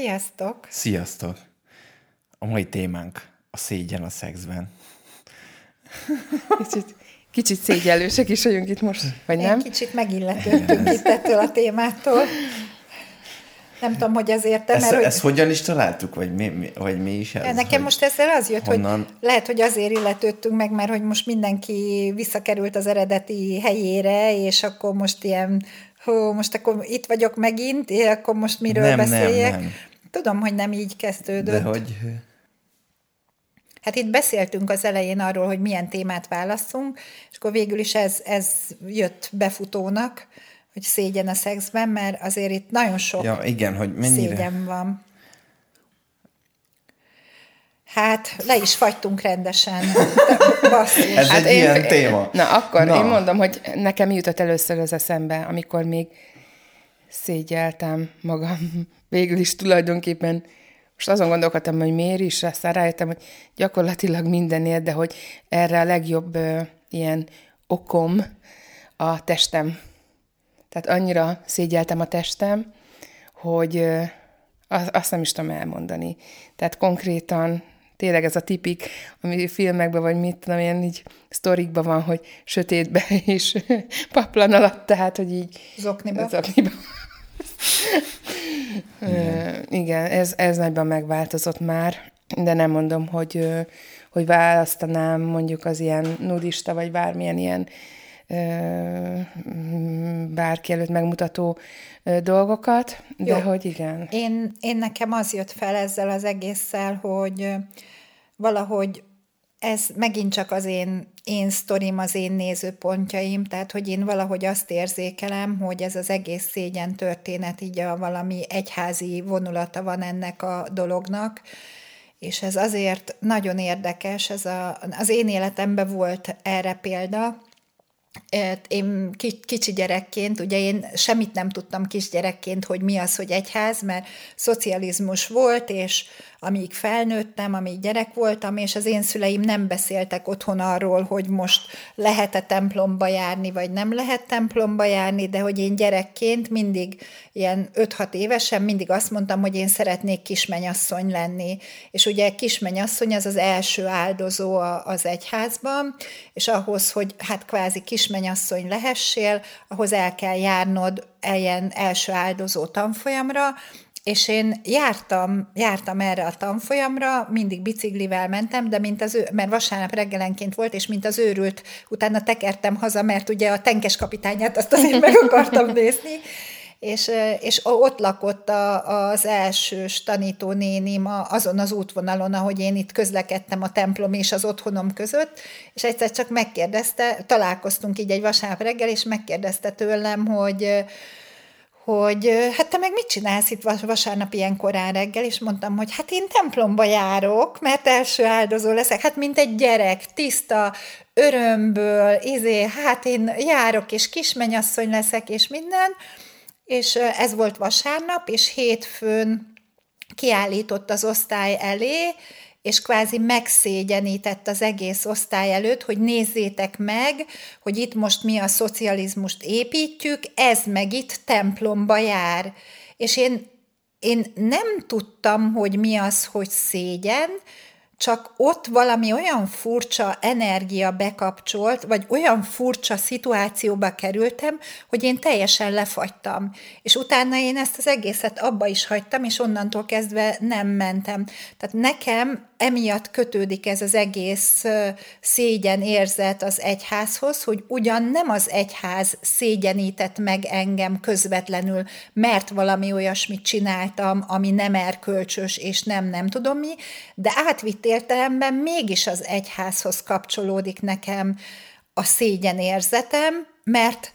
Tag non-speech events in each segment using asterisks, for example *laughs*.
Sziasztok! Sziasztok! A mai témánk a szégyen a szexben. Kicsit, kicsit szégyellősek is vagyunk itt most, vagy Egy nem? kicsit megilletődtünk itt ettől a témától. Nem tudom, hogy azért te, Ezt, mert hogy ezt hogyan is találtuk, vagy mi, mi, vagy mi is ez? nekem hogy most ezzel az jött, honnan? hogy lehet, hogy azért illetődtünk meg, mert hogy most mindenki visszakerült az eredeti helyére, és akkor most ilyen, hú, most akkor itt vagyok megint, és akkor most miről Nem, nem, beszéljek. nem. Tudom, hogy nem így kezdődött. De hogy... Hát itt beszéltünk az elején arról, hogy milyen témát választunk, és akkor végül is ez, ez jött befutónak, hogy szégyen a szexben, mert azért itt nagyon sok Ja, igen, hogy mennyire... szégyen van. Hát, le is fagytunk rendesen. *laughs* Basszus. Ez egy ilyen téma. Na, akkor. Na. én mondom, hogy nekem jutott először az eszembe, amikor még szégyeltem magam. *laughs* Végül is tulajdonképpen most azon gondolkodtam, hogy miért is, aztán rájöttem, hogy gyakorlatilag mindenért, de hogy erre a legjobb ö, ilyen okom a testem. Tehát annyira szégyeltem a testem, hogy ö, az- azt nem is tudom elmondani. Tehát konkrétan tényleg ez a tipik, ami filmekben, vagy mit tudom, ilyen így sztorikban van, hogy sötétben *laughs* és paplan alatt, tehát, hogy így... Zokniba. Zokniba. Igen, igen ez, ez nagyban megváltozott már, de nem mondom, hogy, hogy választanám mondjuk az ilyen nudista, vagy bármilyen ilyen bárki előtt megmutató dolgokat, de Jó. hogy igen. Én, én nekem az jött fel ezzel az egésszel, hogy valahogy ez megint csak az én, én sztorim, az én nézőpontjaim, tehát hogy én valahogy azt érzékelem, hogy ez az egész szégyen történet, így a valami egyházi vonulata van ennek a dolognak, és ez azért nagyon érdekes, ez a, az én életemben volt erre példa, Én ki- kicsi gyerekként, ugye én semmit nem tudtam kisgyerekként, hogy mi az, hogy egyház, mert szocializmus volt, és amíg felnőttem, amíg gyerek voltam, és az én szüleim nem beszéltek otthon arról, hogy most lehet-e templomba járni, vagy nem lehet templomba járni, de hogy én gyerekként mindig ilyen 5-6 évesen mindig azt mondtam, hogy én szeretnék kismenyasszony lenni. És ugye kismenyasszony az az első áldozó az egyházban, és ahhoz, hogy hát kvázi kismenyasszony lehessél, ahhoz el kell járnod ilyen első áldozó tanfolyamra, és én jártam, jártam erre a tanfolyamra, mindig biciklivel mentem, de mint az ő, mert vasárnap reggelenként volt, és mint az őrült, utána tekertem haza, mert ugye a tenkes kapitányát azt azért meg akartam nézni, és, és ott lakott a, az elsős tanítónénim azon az útvonalon, ahogy én itt közlekedtem a templom és az otthonom között, és egyszer csak megkérdezte, találkoztunk így egy vasárnap reggel, és megkérdezte tőlem, hogy hogy hát te meg mit csinálsz itt vas- vasárnap ilyen korán reggel, és mondtam, hogy hát én templomba járok, mert első áldozó leszek, hát mint egy gyerek, tiszta, örömből, izé, hát én járok, és kismenyasszony leszek, és minden, és ez volt vasárnap, és hétfőn kiállított az osztály elé, és kvázi megszégyenített az egész osztály előtt, hogy nézzétek meg, hogy itt most mi a szocializmust építjük, ez meg itt templomba jár. És én, én nem tudtam, hogy mi az, hogy szégyen, csak ott valami olyan furcsa energia bekapcsolt, vagy olyan furcsa szituációba kerültem, hogy én teljesen lefagytam. És utána én ezt az egészet abba is hagytam, és onnantól kezdve nem mentem. Tehát nekem emiatt kötődik ez az egész szégyen érzet az egyházhoz, hogy ugyan nem az egyház szégyenített meg engem közvetlenül, mert valami olyasmit csináltam, ami nem erkölcsös, és nem nem tudom mi, de átvitt értelemben mégis az egyházhoz kapcsolódik nekem a szégyen érzetem, mert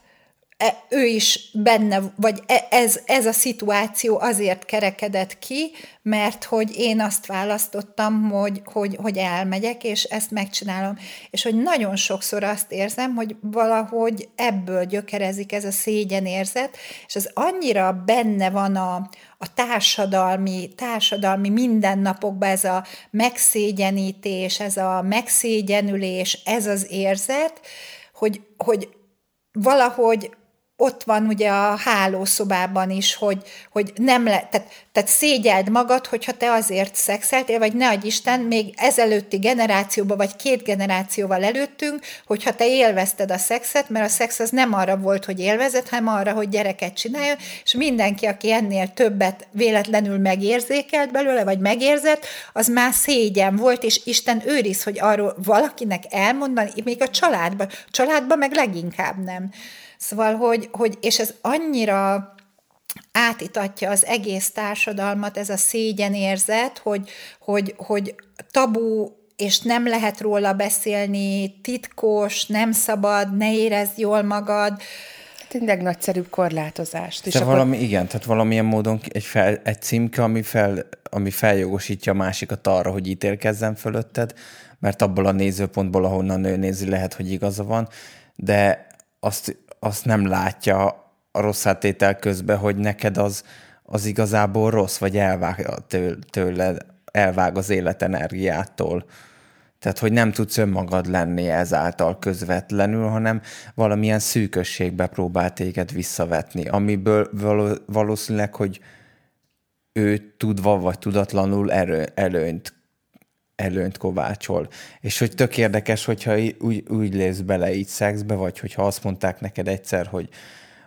ő is benne, vagy e, ez, ez a szituáció azért kerekedett ki, mert hogy én azt választottam, hogy, hogy, hogy elmegyek, és ezt megcsinálom. És hogy nagyon sokszor azt érzem, hogy valahogy ebből gyökerezik ez a szégyenérzet, és ez annyira benne van a, a társadalmi, társadalmi mindennapokban ez a megszégyenítés, ez a megszégyenülés, ez az érzet, hogy, hogy valahogy ott van ugye a hálószobában is, hogy, hogy nem le, tehát, tehát szégyeld magad, hogyha te azért szexeltél, vagy ne adj Isten, még ezelőtti generációban, vagy két generációval előttünk, hogyha te élvezted a szexet, mert a szex az nem arra volt, hogy élvezed, hanem arra, hogy gyereket csináljon, és mindenki, aki ennél többet véletlenül megérzékelt belőle, vagy megérzett, az már szégyen volt, és Isten őriz, hogy arról valakinek elmondani, még a családban, családban meg leginkább nem. Szóval, hogy, hogy és ez annyira átitatja az egész társadalmat, ez a szégyenérzet, hogy, hogy, hogy tabu és nem lehet róla beszélni, titkos, nem szabad, ne érezd jól magad. Tényleg nagyszerűbb korlátozást. És De akkor... valami, igen, tehát valamilyen módon egy, fel, egy címke, ami, fel, ami feljogosítja a másikat arra, hogy ítélkezzen fölötted, mert abból a nézőpontból, ahonnan ő nézi, lehet, hogy igaza van, de azt azt nem látja a rossz átétel közben, hogy neked az, az igazából rossz, vagy elvág tőle, elvág az életenergiától. Tehát, hogy nem tudsz önmagad lenni ezáltal közvetlenül, hanem valamilyen szűkösségbe próbál téged visszavetni, amiből valószínűleg, hogy ő tudva vagy tudatlanul erő, előnyt előnyt kovácsol. És hogy tök érdekes, hogyha úgy, úgy lész bele így szexbe, vagy hogyha azt mondták neked egyszer, hogy,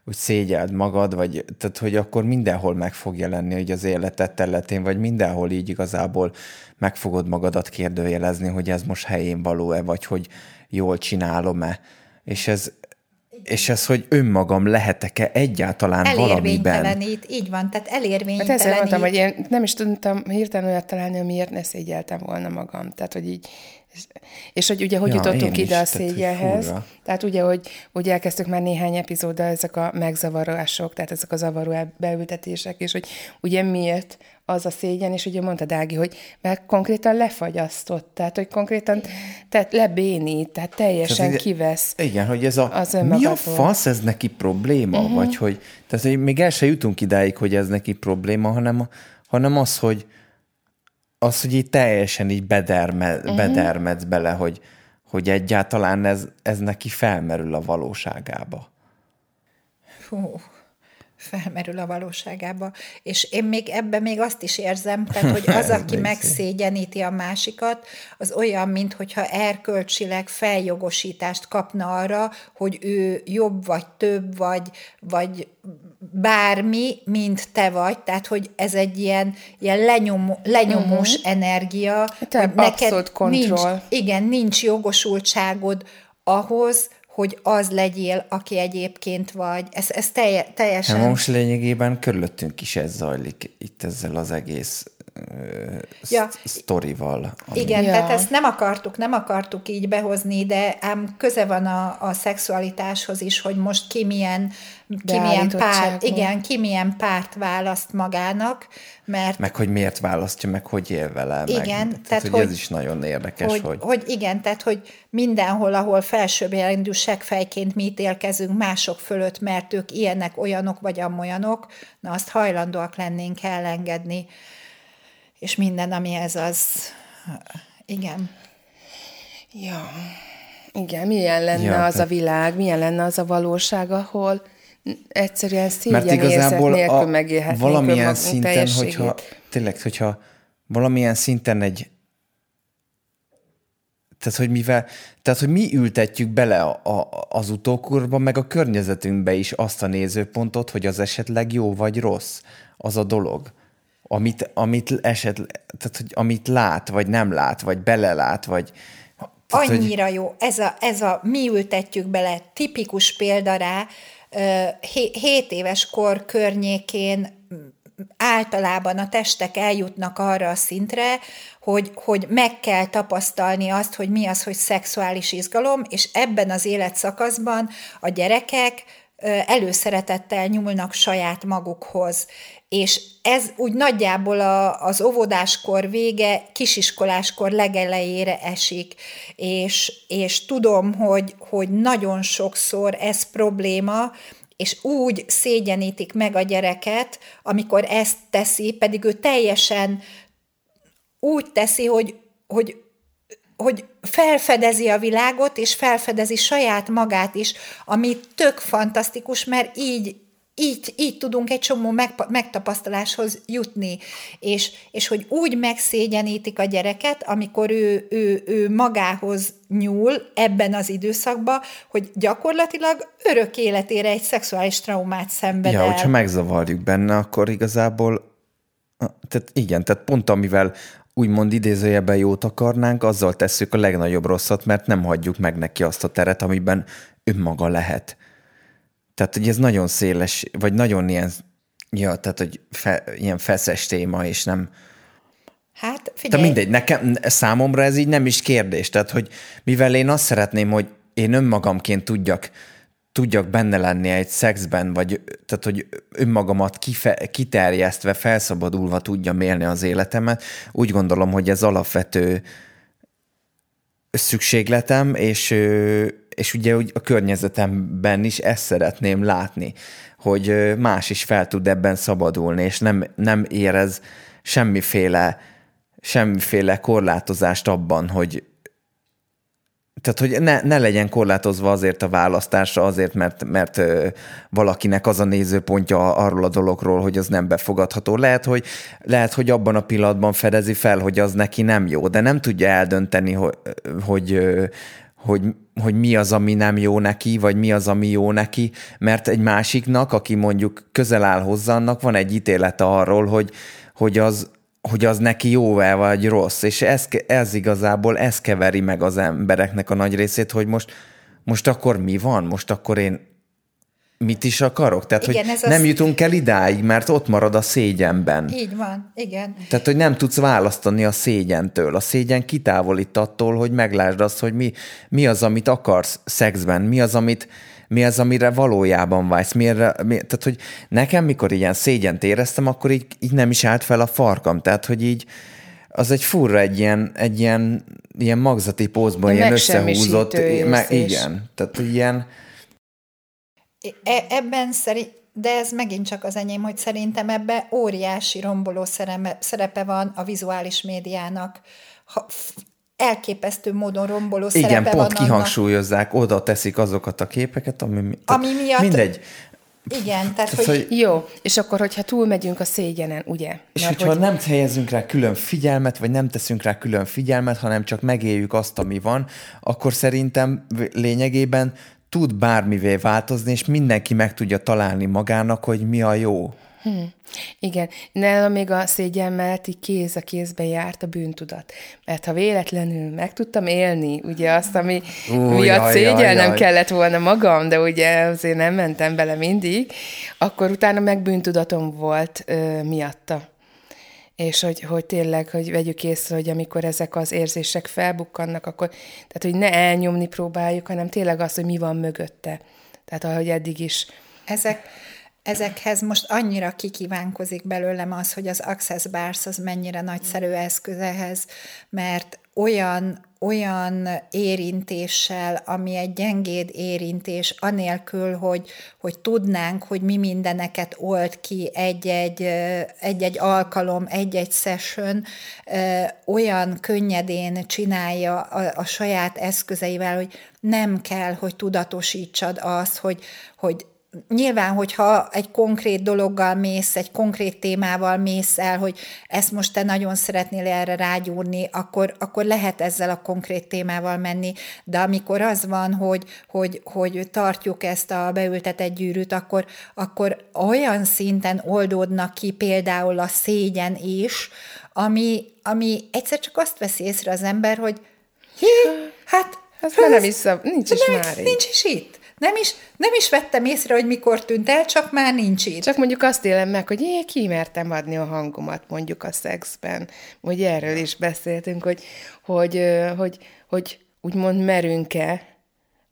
hogy szégyeld magad, vagy tehát, hogy akkor mindenhol meg fog jelenni, hogy az életed területén, vagy mindenhol így igazából meg fogod magadat kérdőjelezni, hogy ez most helyén való-e, vagy hogy jól csinálom-e. És ez, és ez, hogy önmagam lehetek-e egyáltalán valamiben. így van, tehát elérvénytelenít. Hát ezzel mondtam, hogy én nem is tudtam hirtelen olyat találni, amiért ne szégyeltem volna magam. Tehát, hogy így, és, hogy ugye hogy ja, jutottunk ide is, a szégyenhez. Tehát, tehát ugye, hogy ugye elkezdtük már néhány epizóddal ezek a megzavarások, tehát ezek a zavaró beültetések, és hogy ugye miért az a szégyen, és ugye mondta Dági, hogy mert konkrétan lefagyasztott, tehát hogy konkrétan tehát lebénít, tehát teljesen tehát, kivesz. Igen, hogy ez a az mi a fasz, ez neki probléma, uh-huh. vagy hogy, tehát hogy még el se jutunk idáig, hogy ez neki probléma, hanem, hanem az, hogy az, hogy így teljesen így bederme, uh-huh. bedermedsz bele, hogy, hogy egyáltalán ez, ez neki felmerül a valóságába. Fú felmerül a valóságába. És én még ebben még azt is érzem, tehát, hogy *laughs* az, aki megszégyeníti a másikat, az olyan, mintha erkölcsileg feljogosítást kapna arra, hogy ő jobb, vagy több, vagy, vagy bármi, mint te vagy, tehát, hogy ez egy ilyen, ilyen lenyom, lenyomós uh-huh. energia. Te neked nincs, igen, nincs jogosultságod ahhoz, hogy az legyél, aki egyébként vagy. Ez, ez telje, teljesen... Hát most lényegében körülöttünk is ez zajlik itt ezzel az egész ja. sztorival. Ami... Igen, ja. tehát ezt nem akartuk, nem akartuk így behozni, de ám köze van a, a szexualitáshoz is, hogy most ki milyen, ki milyen párt, igen, ki milyen párt választ magának, mert... Meg hogy miért választja, meg hogy él vele. Igen, meg, tehát, tehát hogy, hogy ez is nagyon érdekes, hogy, hogy... Hogy igen, tehát hogy mindenhol, ahol felsőbbrendű segfejként mi ítélkezünk mások fölött, mert ők ilyenek, olyanok vagy amolyanok, na azt hajlandóak lennénk elengedni és minden, ami ez az, igen. Ja, igen, milyen lenne ja, az a világ, milyen lenne az a valóság, ahol egyszerűen szégyen igazából nélkül a, megélhetnénk valamilyen szinten, hogyha tényleg, hogyha valamilyen szinten egy tehát, hogy mivel, tehát, hogy mi ültetjük bele a, a, az utókorba, meg a környezetünkbe is azt a nézőpontot, hogy az esetleg jó vagy rossz az a dolog amit, amit eset, tehát, hogy amit lát, vagy nem lát, vagy belelát, vagy... Tehát, Annyira hogy... jó. Ez a, ez a mi ültetjük bele, tipikus példa rá, 7 éves kor környékén általában a testek eljutnak arra a szintre, hogy, hogy meg kell tapasztalni azt, hogy mi az, hogy szexuális izgalom, és ebben az életszakaszban a gyerekek előszeretettel nyúlnak saját magukhoz. És ez úgy nagyjából a, az óvodáskor vége, kisiskoláskor legelejére esik, és, és tudom, hogy, hogy nagyon sokszor ez probléma, és úgy szégyenítik meg a gyereket, amikor ezt teszi, pedig ő teljesen úgy teszi, hogy, hogy hogy felfedezi a világot, és felfedezi saját magát is, ami tök fantasztikus, mert így, így, így tudunk egy csomó megtapasztaláshoz jutni, és, és hogy úgy megszégyenítik a gyereket, amikor ő, ő, ő magához nyúl ebben az időszakban, hogy gyakorlatilag örök életére egy szexuális traumát szenved Ja, el. hogyha megzavarjuk benne, akkor igazából tehát igen, tehát pont amivel úgymond idézőjeben jót akarnánk, azzal tesszük a legnagyobb rosszat, mert nem hagyjuk meg neki azt a teret, amiben önmaga lehet. Tehát, hogy ez nagyon széles, vagy nagyon ilyen, ja, tehát, hogy fe, ilyen feszes téma, és nem... Hát, figyelj. Tehát mindegy, nekem, számomra ez így nem is kérdés. Tehát, hogy mivel én azt szeretném, hogy én önmagamként tudjak tudjak benne lenni egy szexben, vagy tehát, hogy önmagamat kife, kiterjesztve, felszabadulva tudjam élni az életemet, úgy gondolom, hogy ez alapvető szükségletem, és, és ugye úgy a környezetemben is ezt szeretném látni, hogy más is fel tud ebben szabadulni, és nem, nem érez semmiféle, semmiféle korlátozást abban, hogy, tehát, hogy ne, ne legyen korlátozva azért a választása, azért, mert, mert valakinek az a nézőpontja arról a dologról, hogy az nem befogadható. Lehet hogy, lehet, hogy abban a pillanatban fedezi fel, hogy az neki nem jó, de nem tudja eldönteni, hogy, hogy, hogy, hogy mi az, ami nem jó neki, vagy mi az, ami jó neki, mert egy másiknak, aki mondjuk közel áll hozzá, annak van egy ítélete arról, hogy, hogy az, hogy az neki jó-e vagy rossz, és ez, ez igazából, ez keveri meg az embereknek a nagy részét, hogy most, most akkor mi van? Most akkor én mit is akarok? Tehát, igen, hogy nem az... jutunk el idáig, mert ott marad a szégyenben. Így van, igen. Tehát, hogy nem tudsz választani a szégyentől. A szégyen kitávolít attól, hogy meglásd azt, hogy mi, mi az, amit akarsz szexben, mi az, amit, mi az, amire valójában vágysz. Mire, mi, tehát, hogy nekem, mikor ilyen szégyent éreztem, akkor így, így nem is állt fel a farkam. Tehát, hogy így az egy furra egy ilyen, egy ilyen, ilyen magzati pózban, ilyen összehúzott. Me, igen, tehát ilyen... E, ebben szerint, de ez megint csak az enyém, hogy szerintem ebbe óriási romboló szerepe van a vizuális médiának. Ha, elképesztő módon romboló Igen, szerepe pont van kihangsúlyozzák, annak. oda teszik azokat a képeket, ami, ami miatt... Mindegy. Igen, tehát, tehát hogy... hogy... Jó, és akkor, hogyha túlmegyünk a szégyenen, ugye? És Mert hogyha hogy... nem helyezünk rá külön figyelmet, vagy nem teszünk rá külön figyelmet, hanem csak megéljük azt, ami van, akkor szerintem lényegében tud bármivé változni, és mindenki meg tudja találni magának, hogy mi a jó. Hmm. Igen, nálam még a szégyen melletti kéz a kézben járt a bűntudat. Mert ha véletlenül meg tudtam élni, ugye azt, ami Ú, miatt szégyelnem kellett volna magam, de ugye azért nem mentem bele mindig, akkor utána meg bűntudatom volt ö, miatta. És hogy, hogy tényleg, hogy vegyük észre, hogy amikor ezek az érzések felbukkannak, akkor, tehát hogy ne elnyomni próbáljuk, hanem tényleg az, hogy mi van mögötte. Tehát ahogy eddig is. Ezek, ezekhez most annyira kikívánkozik belőlem az, hogy az Access Bars az mennyire nagyszerű eszköz ehhez, mert olyan, olyan érintéssel, ami egy gyengéd érintés, anélkül, hogy, hogy tudnánk, hogy mi mindeneket old ki egy-egy, egy-egy alkalom, egy-egy session, olyan könnyedén csinálja a, a saját eszközeivel, hogy nem kell, hogy tudatosítsad azt, hogy, hogy nyilván, hogyha egy konkrét dologgal mész, egy konkrét témával mész el, hogy ezt most te nagyon szeretnél erre rágyúrni, akkor, akkor lehet ezzel a konkrét témával menni, de amikor az van, hogy, hogy, hogy tartjuk ezt a beültetett gyűrűt, akkor, akkor olyan szinten oldódnak ki például a szégyen is, ami, ami egyszer csak azt veszi észre az ember, hogy hé, hát ez nem is szab, nincs is már Nincs is itt. Nem is, nem is vettem észre, hogy mikor tűnt el, csak már nincs itt. Csak mondjuk azt élem meg, hogy én kimertem adni a hangomat mondjuk a szexben. Hogy erről is beszéltünk, hogy, hogy, hogy, hogy úgymond merünk-e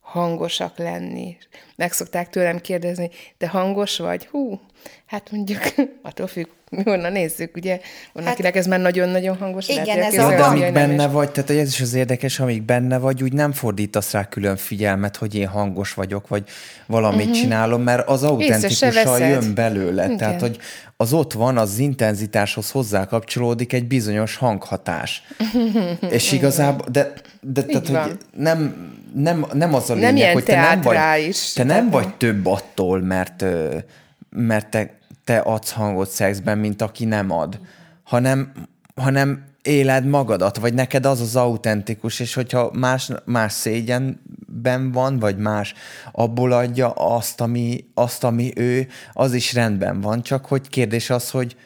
hangosak lenni. Meg szokták tőlem kérdezni, te hangos vagy? Hú, hát mondjuk *laughs* attól függ, honnan nézzük, ugye? Van hát, akinek ez már nagyon-nagyon hangos. Igen, lehet, ez a Ja, de amíg benne is. vagy, tehát ez is az érdekes, amíg benne vagy, úgy nem fordítasz rá külön figyelmet, hogy én hangos vagyok, vagy valamit uh-huh. csinálom, mert az autentikusan jön belőle. Igen. Tehát, hogy az ott van, az intenzitáshoz hozzá kapcsolódik egy bizonyos hanghatás. *laughs* És igazából, de, de tehát, van. hogy nem, nem, nem az a Nem lényeg, ilyen hogy te nem vagy, te nem vagy több attól, mert, mert te, te adsz hangot szexben, mint aki nem ad, hanem, hanem éled magadat, vagy neked az az autentikus, és hogyha más, más szégyenben van, vagy más abból adja azt ami, azt, ami ő, az is rendben van, csak hogy kérdés az, hogy,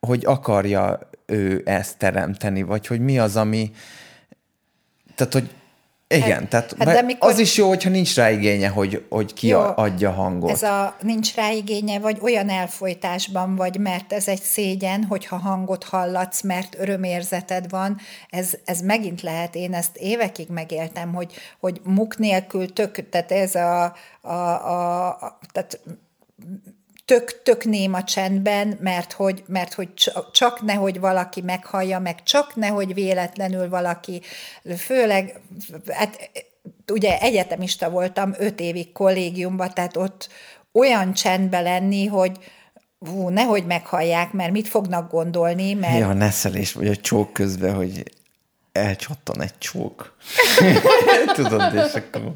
hogy akarja ő ezt teremteni, vagy hogy mi az, ami... Tehát, hogy igen, Hát- tehát hát de mikor- az is jó, hogyha nincs rá igénye, hogy, hogy ki Jó, adja hangot. Ez a nincs rá igénye, vagy olyan elfolytásban vagy, mert ez egy szégyen, hogyha hangot hallatsz, mert örömérzeted van, ez, ez megint lehet, én ezt évekig megéltem, hogy, hogy muk nélkül tök, tehát ez a, a, a, a tehát tök, tök néma csendben, mert hogy, mert hogy csak- nehogy valaki meghallja, meg csak nehogy véletlenül valaki, főleg, hát ugye egyetemista voltam, öt évig kollégiumban, tehát ott olyan csendben lenni, hogy hú, nehogy meghallják, mert mit fognak gondolni, mert Ja, neszelés, vagy a csók közben, hogy elcsattan egy csók. *laughs* Tudod, és akkor...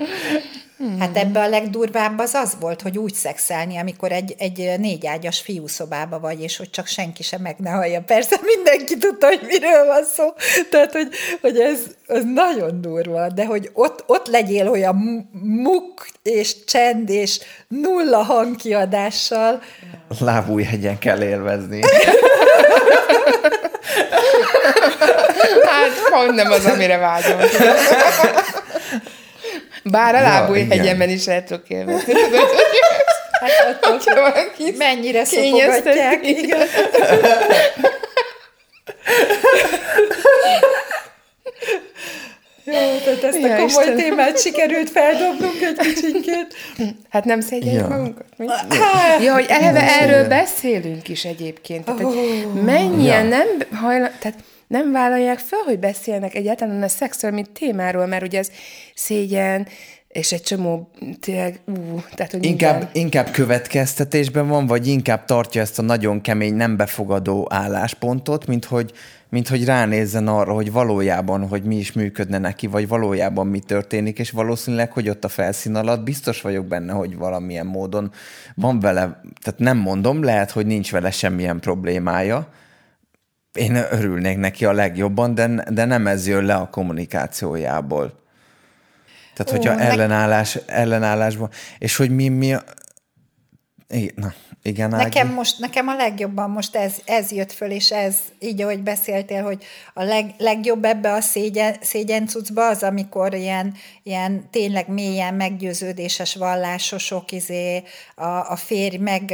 Hát ebbe a legdurvább az az volt, hogy úgy szexelni, amikor egy, egy négyágyas fiúszobába vagy, és hogy csak senki sem meg ne hallja. Persze mindenki tudta, hogy miről van szó, tehát hogy, hogy ez, ez nagyon durva, de hogy ott, ott legyél olyan mu- muk és csend és nulla hangkiadással, Lábújhegyen kell élvezni. Hát pont nem az, amire vágyom. *laughs* Bár a Ja, lábúj igen. hegyemen is el tudok élvezni. Hát attól, hogyha valaki mennyire szopogatják. Igen. Jó, tehát ezt a Ja, komoly Istenem. témát sikerült feldobnunk egy kicsikét. Hát nem szégyeljük Ja. magunkat? Mi? Ja, hogy eleve Nem erről beszélünk is egyébként. Tehát, hogy mennyien Ja. nem hajlan, tehát nem vállalják fel, hogy beszélnek egyáltalán a szexről, mint témáról, mert ugye ez szégyen, és egy csomó, tényleg, ú, tehát, hogy Inkább, minden. inkább következtetésben van, vagy inkább tartja ezt a nagyon kemény, nem befogadó álláspontot, mint hogy, mint hogy ránézzen arra, hogy valójában, hogy mi is működne neki, vagy valójában mi történik, és valószínűleg, hogy ott a felszín alatt biztos vagyok benne, hogy valamilyen módon van vele, tehát nem mondom, lehet, hogy nincs vele semmilyen problémája, én örülnék neki a legjobban, de, de nem ez jön le a kommunikációjából. Tehát, hogyha meg- ellenállás, ellenállásban, és hogy mi, mi a... Igen, na, igen, Ági? Nekem most, nekem a legjobban most ez, ez jött föl, és ez, így ahogy beszéltél, hogy a leg, legjobb ebbe a szégyen, szégyencucba az, amikor ilyen, ilyen tényleg mélyen meggyőződéses vallásosok, izé, a, a férj meg,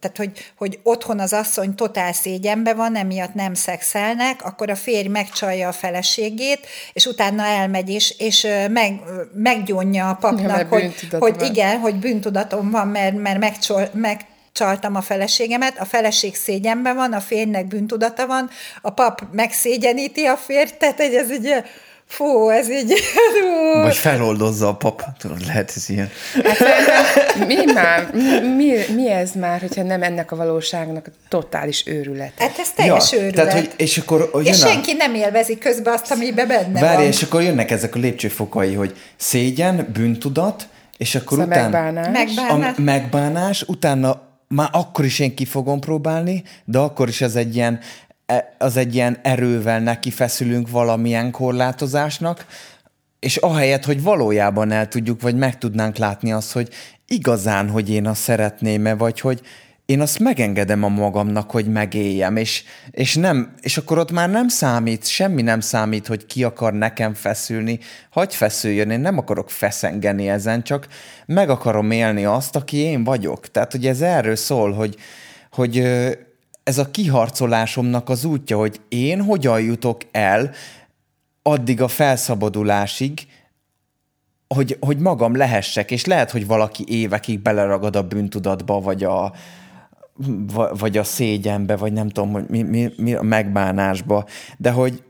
tehát hogy, hogy otthon az asszony totál szégyenbe van, emiatt nem szexelnek, akkor a férj megcsalja a feleségét, és utána elmegy, és, és meg, meggyónja a Ja, papnak, mert hogy, hogy igen, hogy bűntudatom van, mert, mert megcsol, meg csaltam a feleségemet, a feleség szégyenben van, a férjnek bűntudata van, a pap megszégyeníti a férj, tehát hogy ez így, fú, ez így, *laughs* fú. Vagy feloldozza a pap, tudod, lehet ez ilyen. Hát mi már, mi, mi, ez már, hogyha nem ennek a valóságnak a totális őrület? Hát ez teljes őrület. tehát, hogy, és akkor jön és a- senki nem élvezi közben azt, amiben benne Várj, van. és akkor jönnek ezek a lépcsőfokai, hogy szégyen, bűntudat, és akkor Szóval utána... megbánás. Megbánás. A megbánás, utána már akkor is én ki fogom próbálni, de akkor is ez egy ilyen, e- az egy ilyen erővel neki feszülünk valamilyen korlátozásnak, és ahelyett, hogy valójában el tudjuk, vagy meg tudnánk látni azt, hogy igazán, hogy én azt szeretném-e, vagy hogy én azt megengedem a magamnak, hogy megéljem, és, és, nem, és akkor ott már nem számít, semmi nem számít, hogy ki akar nekem feszülni, hagy feszüljön, én nem akarok feszengeni ezen, csak meg akarom élni azt, aki én vagyok. Tehát, hogy ez erről szól, hogy, hogy ez a kiharcolásomnak az útja, hogy én hogyan jutok el addig a felszabadulásig, hogy, hogy magam lehessek, és lehet, hogy valaki évekig beleragad a bűntudatba, vagy a, vagy a szégyenbe, vagy nem tudom, hogy mi, mi, mi a megbánásba, de hogy,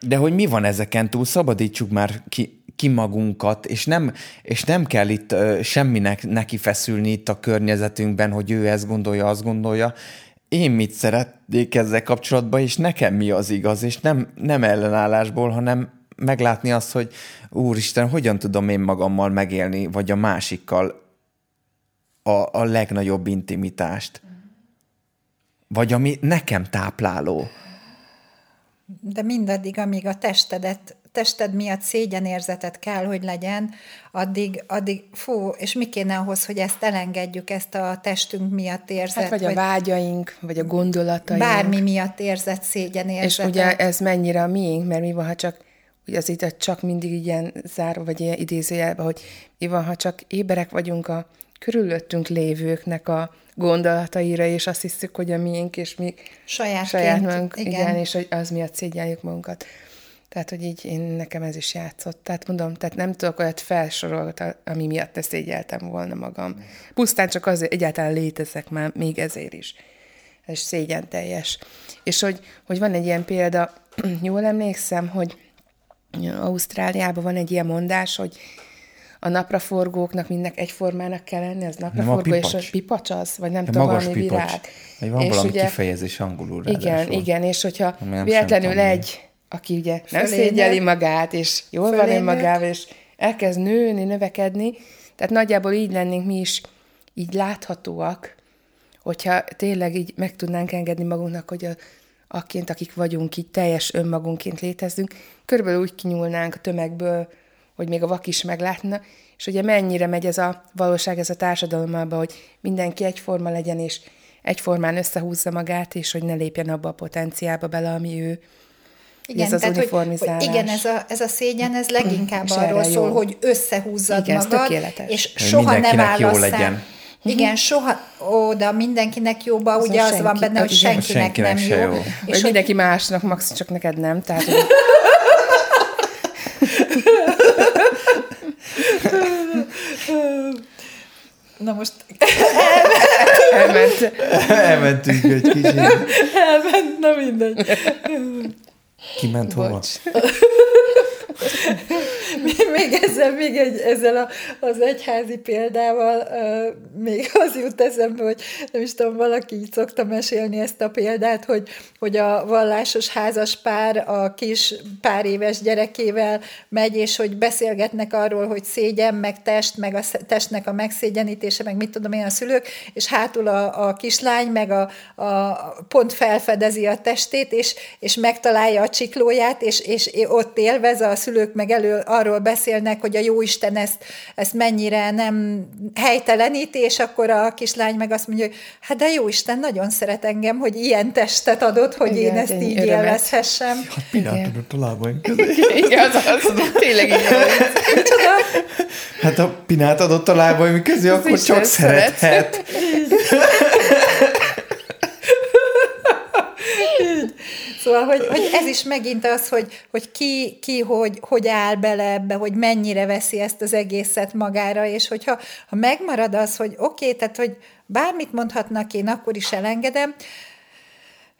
de hogy mi van ezeken túl, szabadítsuk már ki, ki magunkat, és nem, és nem kell itt uh, semminek neki feszülni itt a környezetünkben, hogy ő ezt gondolja, azt gondolja. Én mit szeretnék ezzel kapcsolatban, és nekem mi az igaz, és nem, nem ellenállásból, hanem meglátni azt, hogy úristen, hogyan tudom én magammal megélni, vagy a másikkal a, a legnagyobb intimitást. Vagy ami nekem tápláló. De mindaddig, amíg a testedet, tested miatt szégyenérzetet kell, hogy legyen, addig, addig fú, és mi kéne ahhoz, hogy ezt elengedjük, ezt a testünk miatt érzett. Hát vagy a vágyaink, vagy a gondolataink. Bármi miatt érzett szégyenérzetet. És ugye ez mennyire a miénk, mert mi van, ha csak ugye az itt csak mindig ilyen zárva, vagy ilyen idézőjelben, hogy mi van, ha csak éberek vagyunk a körülöttünk lévőknek a gondolataira, és azt hiszük, hogy a miénk, és mi saját, saját magunk, igen. igen, és hogy az miatt szégyeljük magunkat. Tehát, hogy így én, nekem ez is játszott. Tehát mondom, tehát nem tudok olyat felsorolni, ami miatt ezt szégyeltem volna magam. Pusztán csak azért egyáltalán létezek már még ezért is. Ez szégyen teljes. És hogy, hogy van egy ilyen példa, *clears throat* jól emlékszem, hogy Ausztráliában van egy ilyen mondás, hogy a napraforgóknak mindnek egyformának kell lenni, az napraforgó, és a pipacs az, vagy nem tudom, valami pipacs. virág. Vagy van és valami ugye, kifejezés angolul Igen, ráadásul. igen, és hogyha véletlenül egy, aki ugye nem szégyeli magát, és jól van én magával, és elkezd nőni, növekedni, tehát nagyjából így lennénk mi is így láthatóak, hogyha tényleg így meg tudnánk engedni magunknak, hogy a, akként, akik vagyunk, így teljes önmagunkként létezünk, körülbelül úgy kinyúlnánk a tömegből, hogy még a vak is meglátna, és ugye mennyire megy ez a valóság, ez a társadalomba, hogy mindenki egyforma legyen, és egyformán összehúzza magát, és hogy ne lépjen abba a potenciába bele, ami ő. Igen, ez az tehát, uniformizálás. Hogy, hogy igen, ez a, ez a szégyen, ez leginkább arról szól, jó. hogy összehúzzad igen, magad, és soha nem válasz legyen. Igen, soha, ó, de mindenkinek jóba, az ugye az senki, van benne, hogy senkinek, senkinek nem jó. jó. És hogy mindenki másnak, max csak neked nem. Tehát, hogy... *laughs* Na most elment. Elmentünk egy kicsit. Elment, na mindegy. Kiment hova? Még ezzel, még egy, ezzel a, az egyházi példával még az jut eszembe, hogy nem is tudom, valaki így szokta mesélni ezt a példát, hogy, hogy a vallásos házas pár a kis pár éves gyerekével megy, és hogy beszélgetnek arról, hogy szégyen, meg test, meg a testnek a megszégyenítése, meg mit tudom én a szülők, és hátul a, a kislány meg a, a pont felfedezi a testét, és, és megtalálja a csiklóját, és, és ott élvez, a szülők meg elő arról beszélnek, hogy a Jóisten ezt, ezt mennyire nem helyteleníti, és akkor a kislány meg azt mondja, hogy hát de Jóisten nagyon szeret engem, hogy ilyen testet adott, hogy Igen, én ezt így örömet. élvezhessem. Hát Pinát tudott a lábaink *laughs* Igen, az, az, tényleg így Hát a Pinát adott a lábaim közé, akkor csak szerethet. *laughs* Szóval, hogy, hogy ez is megint az, hogy, hogy ki, ki hogy, hogy áll bele ebbe, hogy mennyire veszi ezt az egészet magára, és hogyha ha megmarad az, hogy oké, okay, tehát hogy bármit mondhatnak, én akkor is elengedem,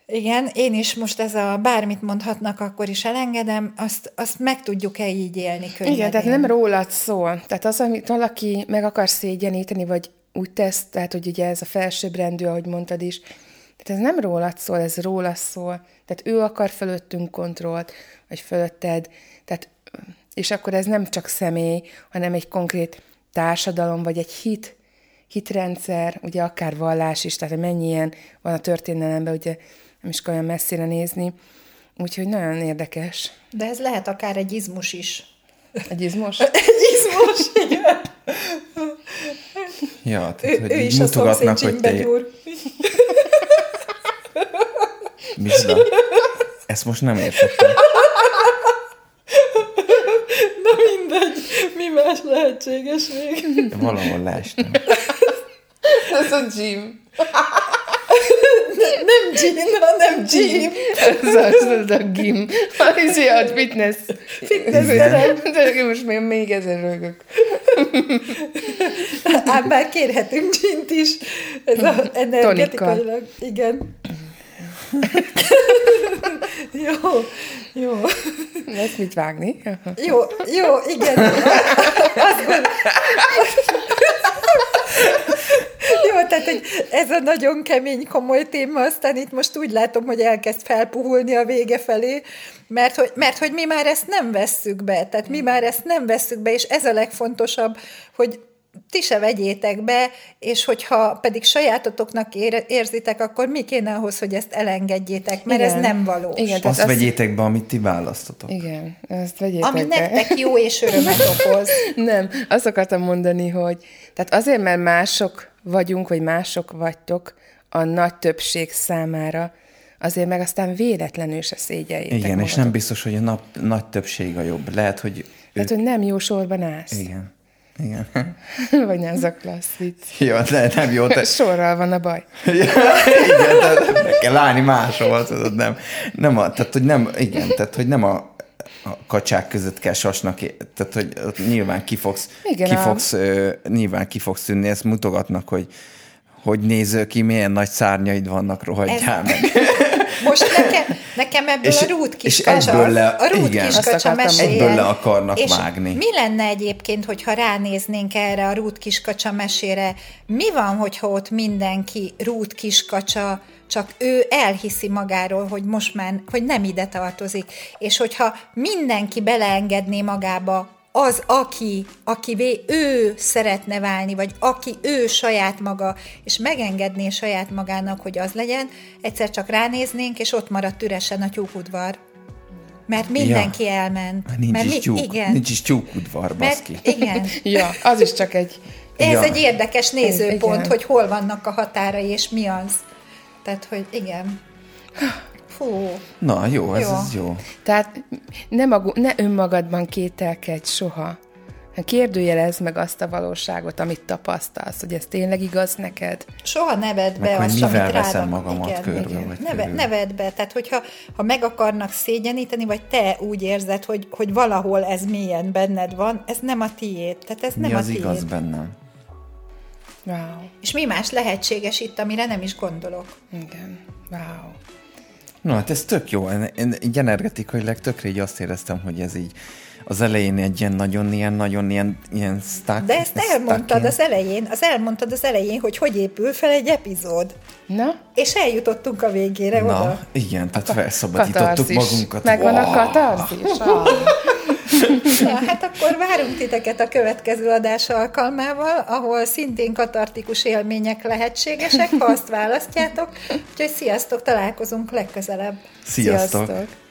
igen, én is most ez a bármit mondhatnak, akkor is elengedem, azt, azt meg tudjuk-e így élni könnyedén? Igen, tehát nem rólad szól. Tehát az, amit valaki meg akar szégyeníteni, vagy úgy tesz, tehát hogy ugye ez a felsőbbrendű, ahogy mondtad is, tehát ez nem rólad szól, ez róla szól. Tehát ő akar fölöttünk kontrollt, vagy fölötted. Tehát, és akkor ez nem csak személy, hanem egy konkrét társadalom, vagy egy hit, hitrendszer, ugye akár vallás is, tehát mennyien van a történelemben, ugye nem is kell olyan messzire nézni. Úgyhogy nagyon érdekes. De ez lehet akár egy izmus is. Egy izmus? *laughs* egy izmus, igen. Ja, tehát, ő, hogy ő is mutogatnak, hogy te... Micsoda? Ezt most nem értettem. Na mindegy, mi más lehetséges még? Valahol leestem. Ez a Jim. nem gin, hanem gym. Az az, az a gim. Az a fitness. Fitness terem. De most még, még ezen rögök. Ám bár kérhetünk gint is. Ez a energetikailag. Igen. *laughs* jó, jó. Lesz mit vágni? Jó, jó, igen. Azt jó, tehát hogy ez a nagyon kemény, komoly téma, aztán itt most úgy látom, hogy elkezd felpuhulni a vége felé, mert hogy, mert hogy mi már ezt nem vesszük be, tehát mi már ezt nem vesszük be, és ez a legfontosabb, hogy ti se vegyétek be, és hogyha pedig sajátotoknak érzitek, akkor mi kéne ahhoz, hogy ezt elengedjétek, mert Igen. ez nem valós. Igen, azt, azt vegyétek be, amit ti választotok. Igen, ezt vegyétek Ami be. nektek jó és örömet okoz. *laughs* nem, azt akartam mondani, hogy tehát azért, mert mások vagyunk, vagy mások vagytok a nagy többség számára, azért meg aztán véletlenül se szégyeljétek Igen, magatok. és nem biztos, hogy a nap, nagy többség a jobb. Lehet, hogy... Lehet, hogy nem jó sorban állsz. Igen. Igen. *laughs* Vagy ez a klassz vicc. Jó, de nem jó. Te... *laughs* Sorral van a baj. *laughs* igen, tehát meg kell állni máshol, tudod, nem. Nem a, tehát, hogy nem, igen, tehát, hogy nem a, a kacsák között kell sasnak, tehát, hogy nyilván ki fogsz, igen, ki fogsz, uh, nyilván ki fogsz tűnni, ezt mutogatnak, hogy hogy néző ki, milyen nagy szárnyaid vannak, rohadjál meg. Most nekem, nekem ebből és, a rút kiskacsa, le, a rút igen, kiskacsa mesélyen. Egyből le akarnak és vágni. mi lenne egyébként, hogyha ránéznénk erre a rút kiskacsa mesére? Mi van, hogyha ott mindenki rút kiskacsa, csak ő elhiszi magáról, hogy most már, hogy nem ide tartozik. És hogyha mindenki beleengedné magába az, aki, akivé ő szeretne válni, vagy aki ő saját maga, és megengedné saját magának, hogy az legyen, egyszer csak ránéznénk, és ott maradt üresen a tyúkudvar. Mert mindenki ja. elment. Mert nincs, mert is tyúk, igen. nincs is tyúkudvar, baszki. Mert, igen. *laughs* ja, az is csak egy... Ez ja. egy érdekes nézőpont, igen. hogy hol vannak a határai, és mi az. Tehát, hogy igen. *sighs* Fú. Na, jó, ez, jó. ez jó. Tehát ne, magu, ne önmagadban kételkedj soha. Kérdőjelez meg azt a valóságot, amit tapasztalsz, hogy ez tényleg igaz neked. Soha ne vedd be azt, mivel amit veszem magamat igen, körbe, igen. Vagy ne, ne vedd be, tehát hogyha ha meg akarnak szégyeníteni, vagy te úgy érzed, hogy, hogy valahol ez mélyen benned van, ez nem a tiéd. Tehát ez Mi nem az a tiéd. igaz bennem? Wow. És mi más lehetséges itt, amire nem is gondolok. Igen. Wow. No, hát ez tök jó. Én, így energetikailag tökre így azt éreztem, hogy ez így az elején egy ilyen nagyon ilyen, nagyon ilyen, ilyen stuck. De ezt elmondtad az elején, az elmondtad az elején, hogy hogy épül fel egy epizód. Na? És eljutottunk a végére Na, oda. igen, tehát felszabadítottuk katarzis. magunkat. Megvan wow. a katarzis. Na, hát akkor várunk titeket a következő adás alkalmával, ahol szintén katartikus élmények lehetségesek, ha azt választjátok. Úgyhogy sziasztok, találkozunk legközelebb. Sziasztok! sziasztok.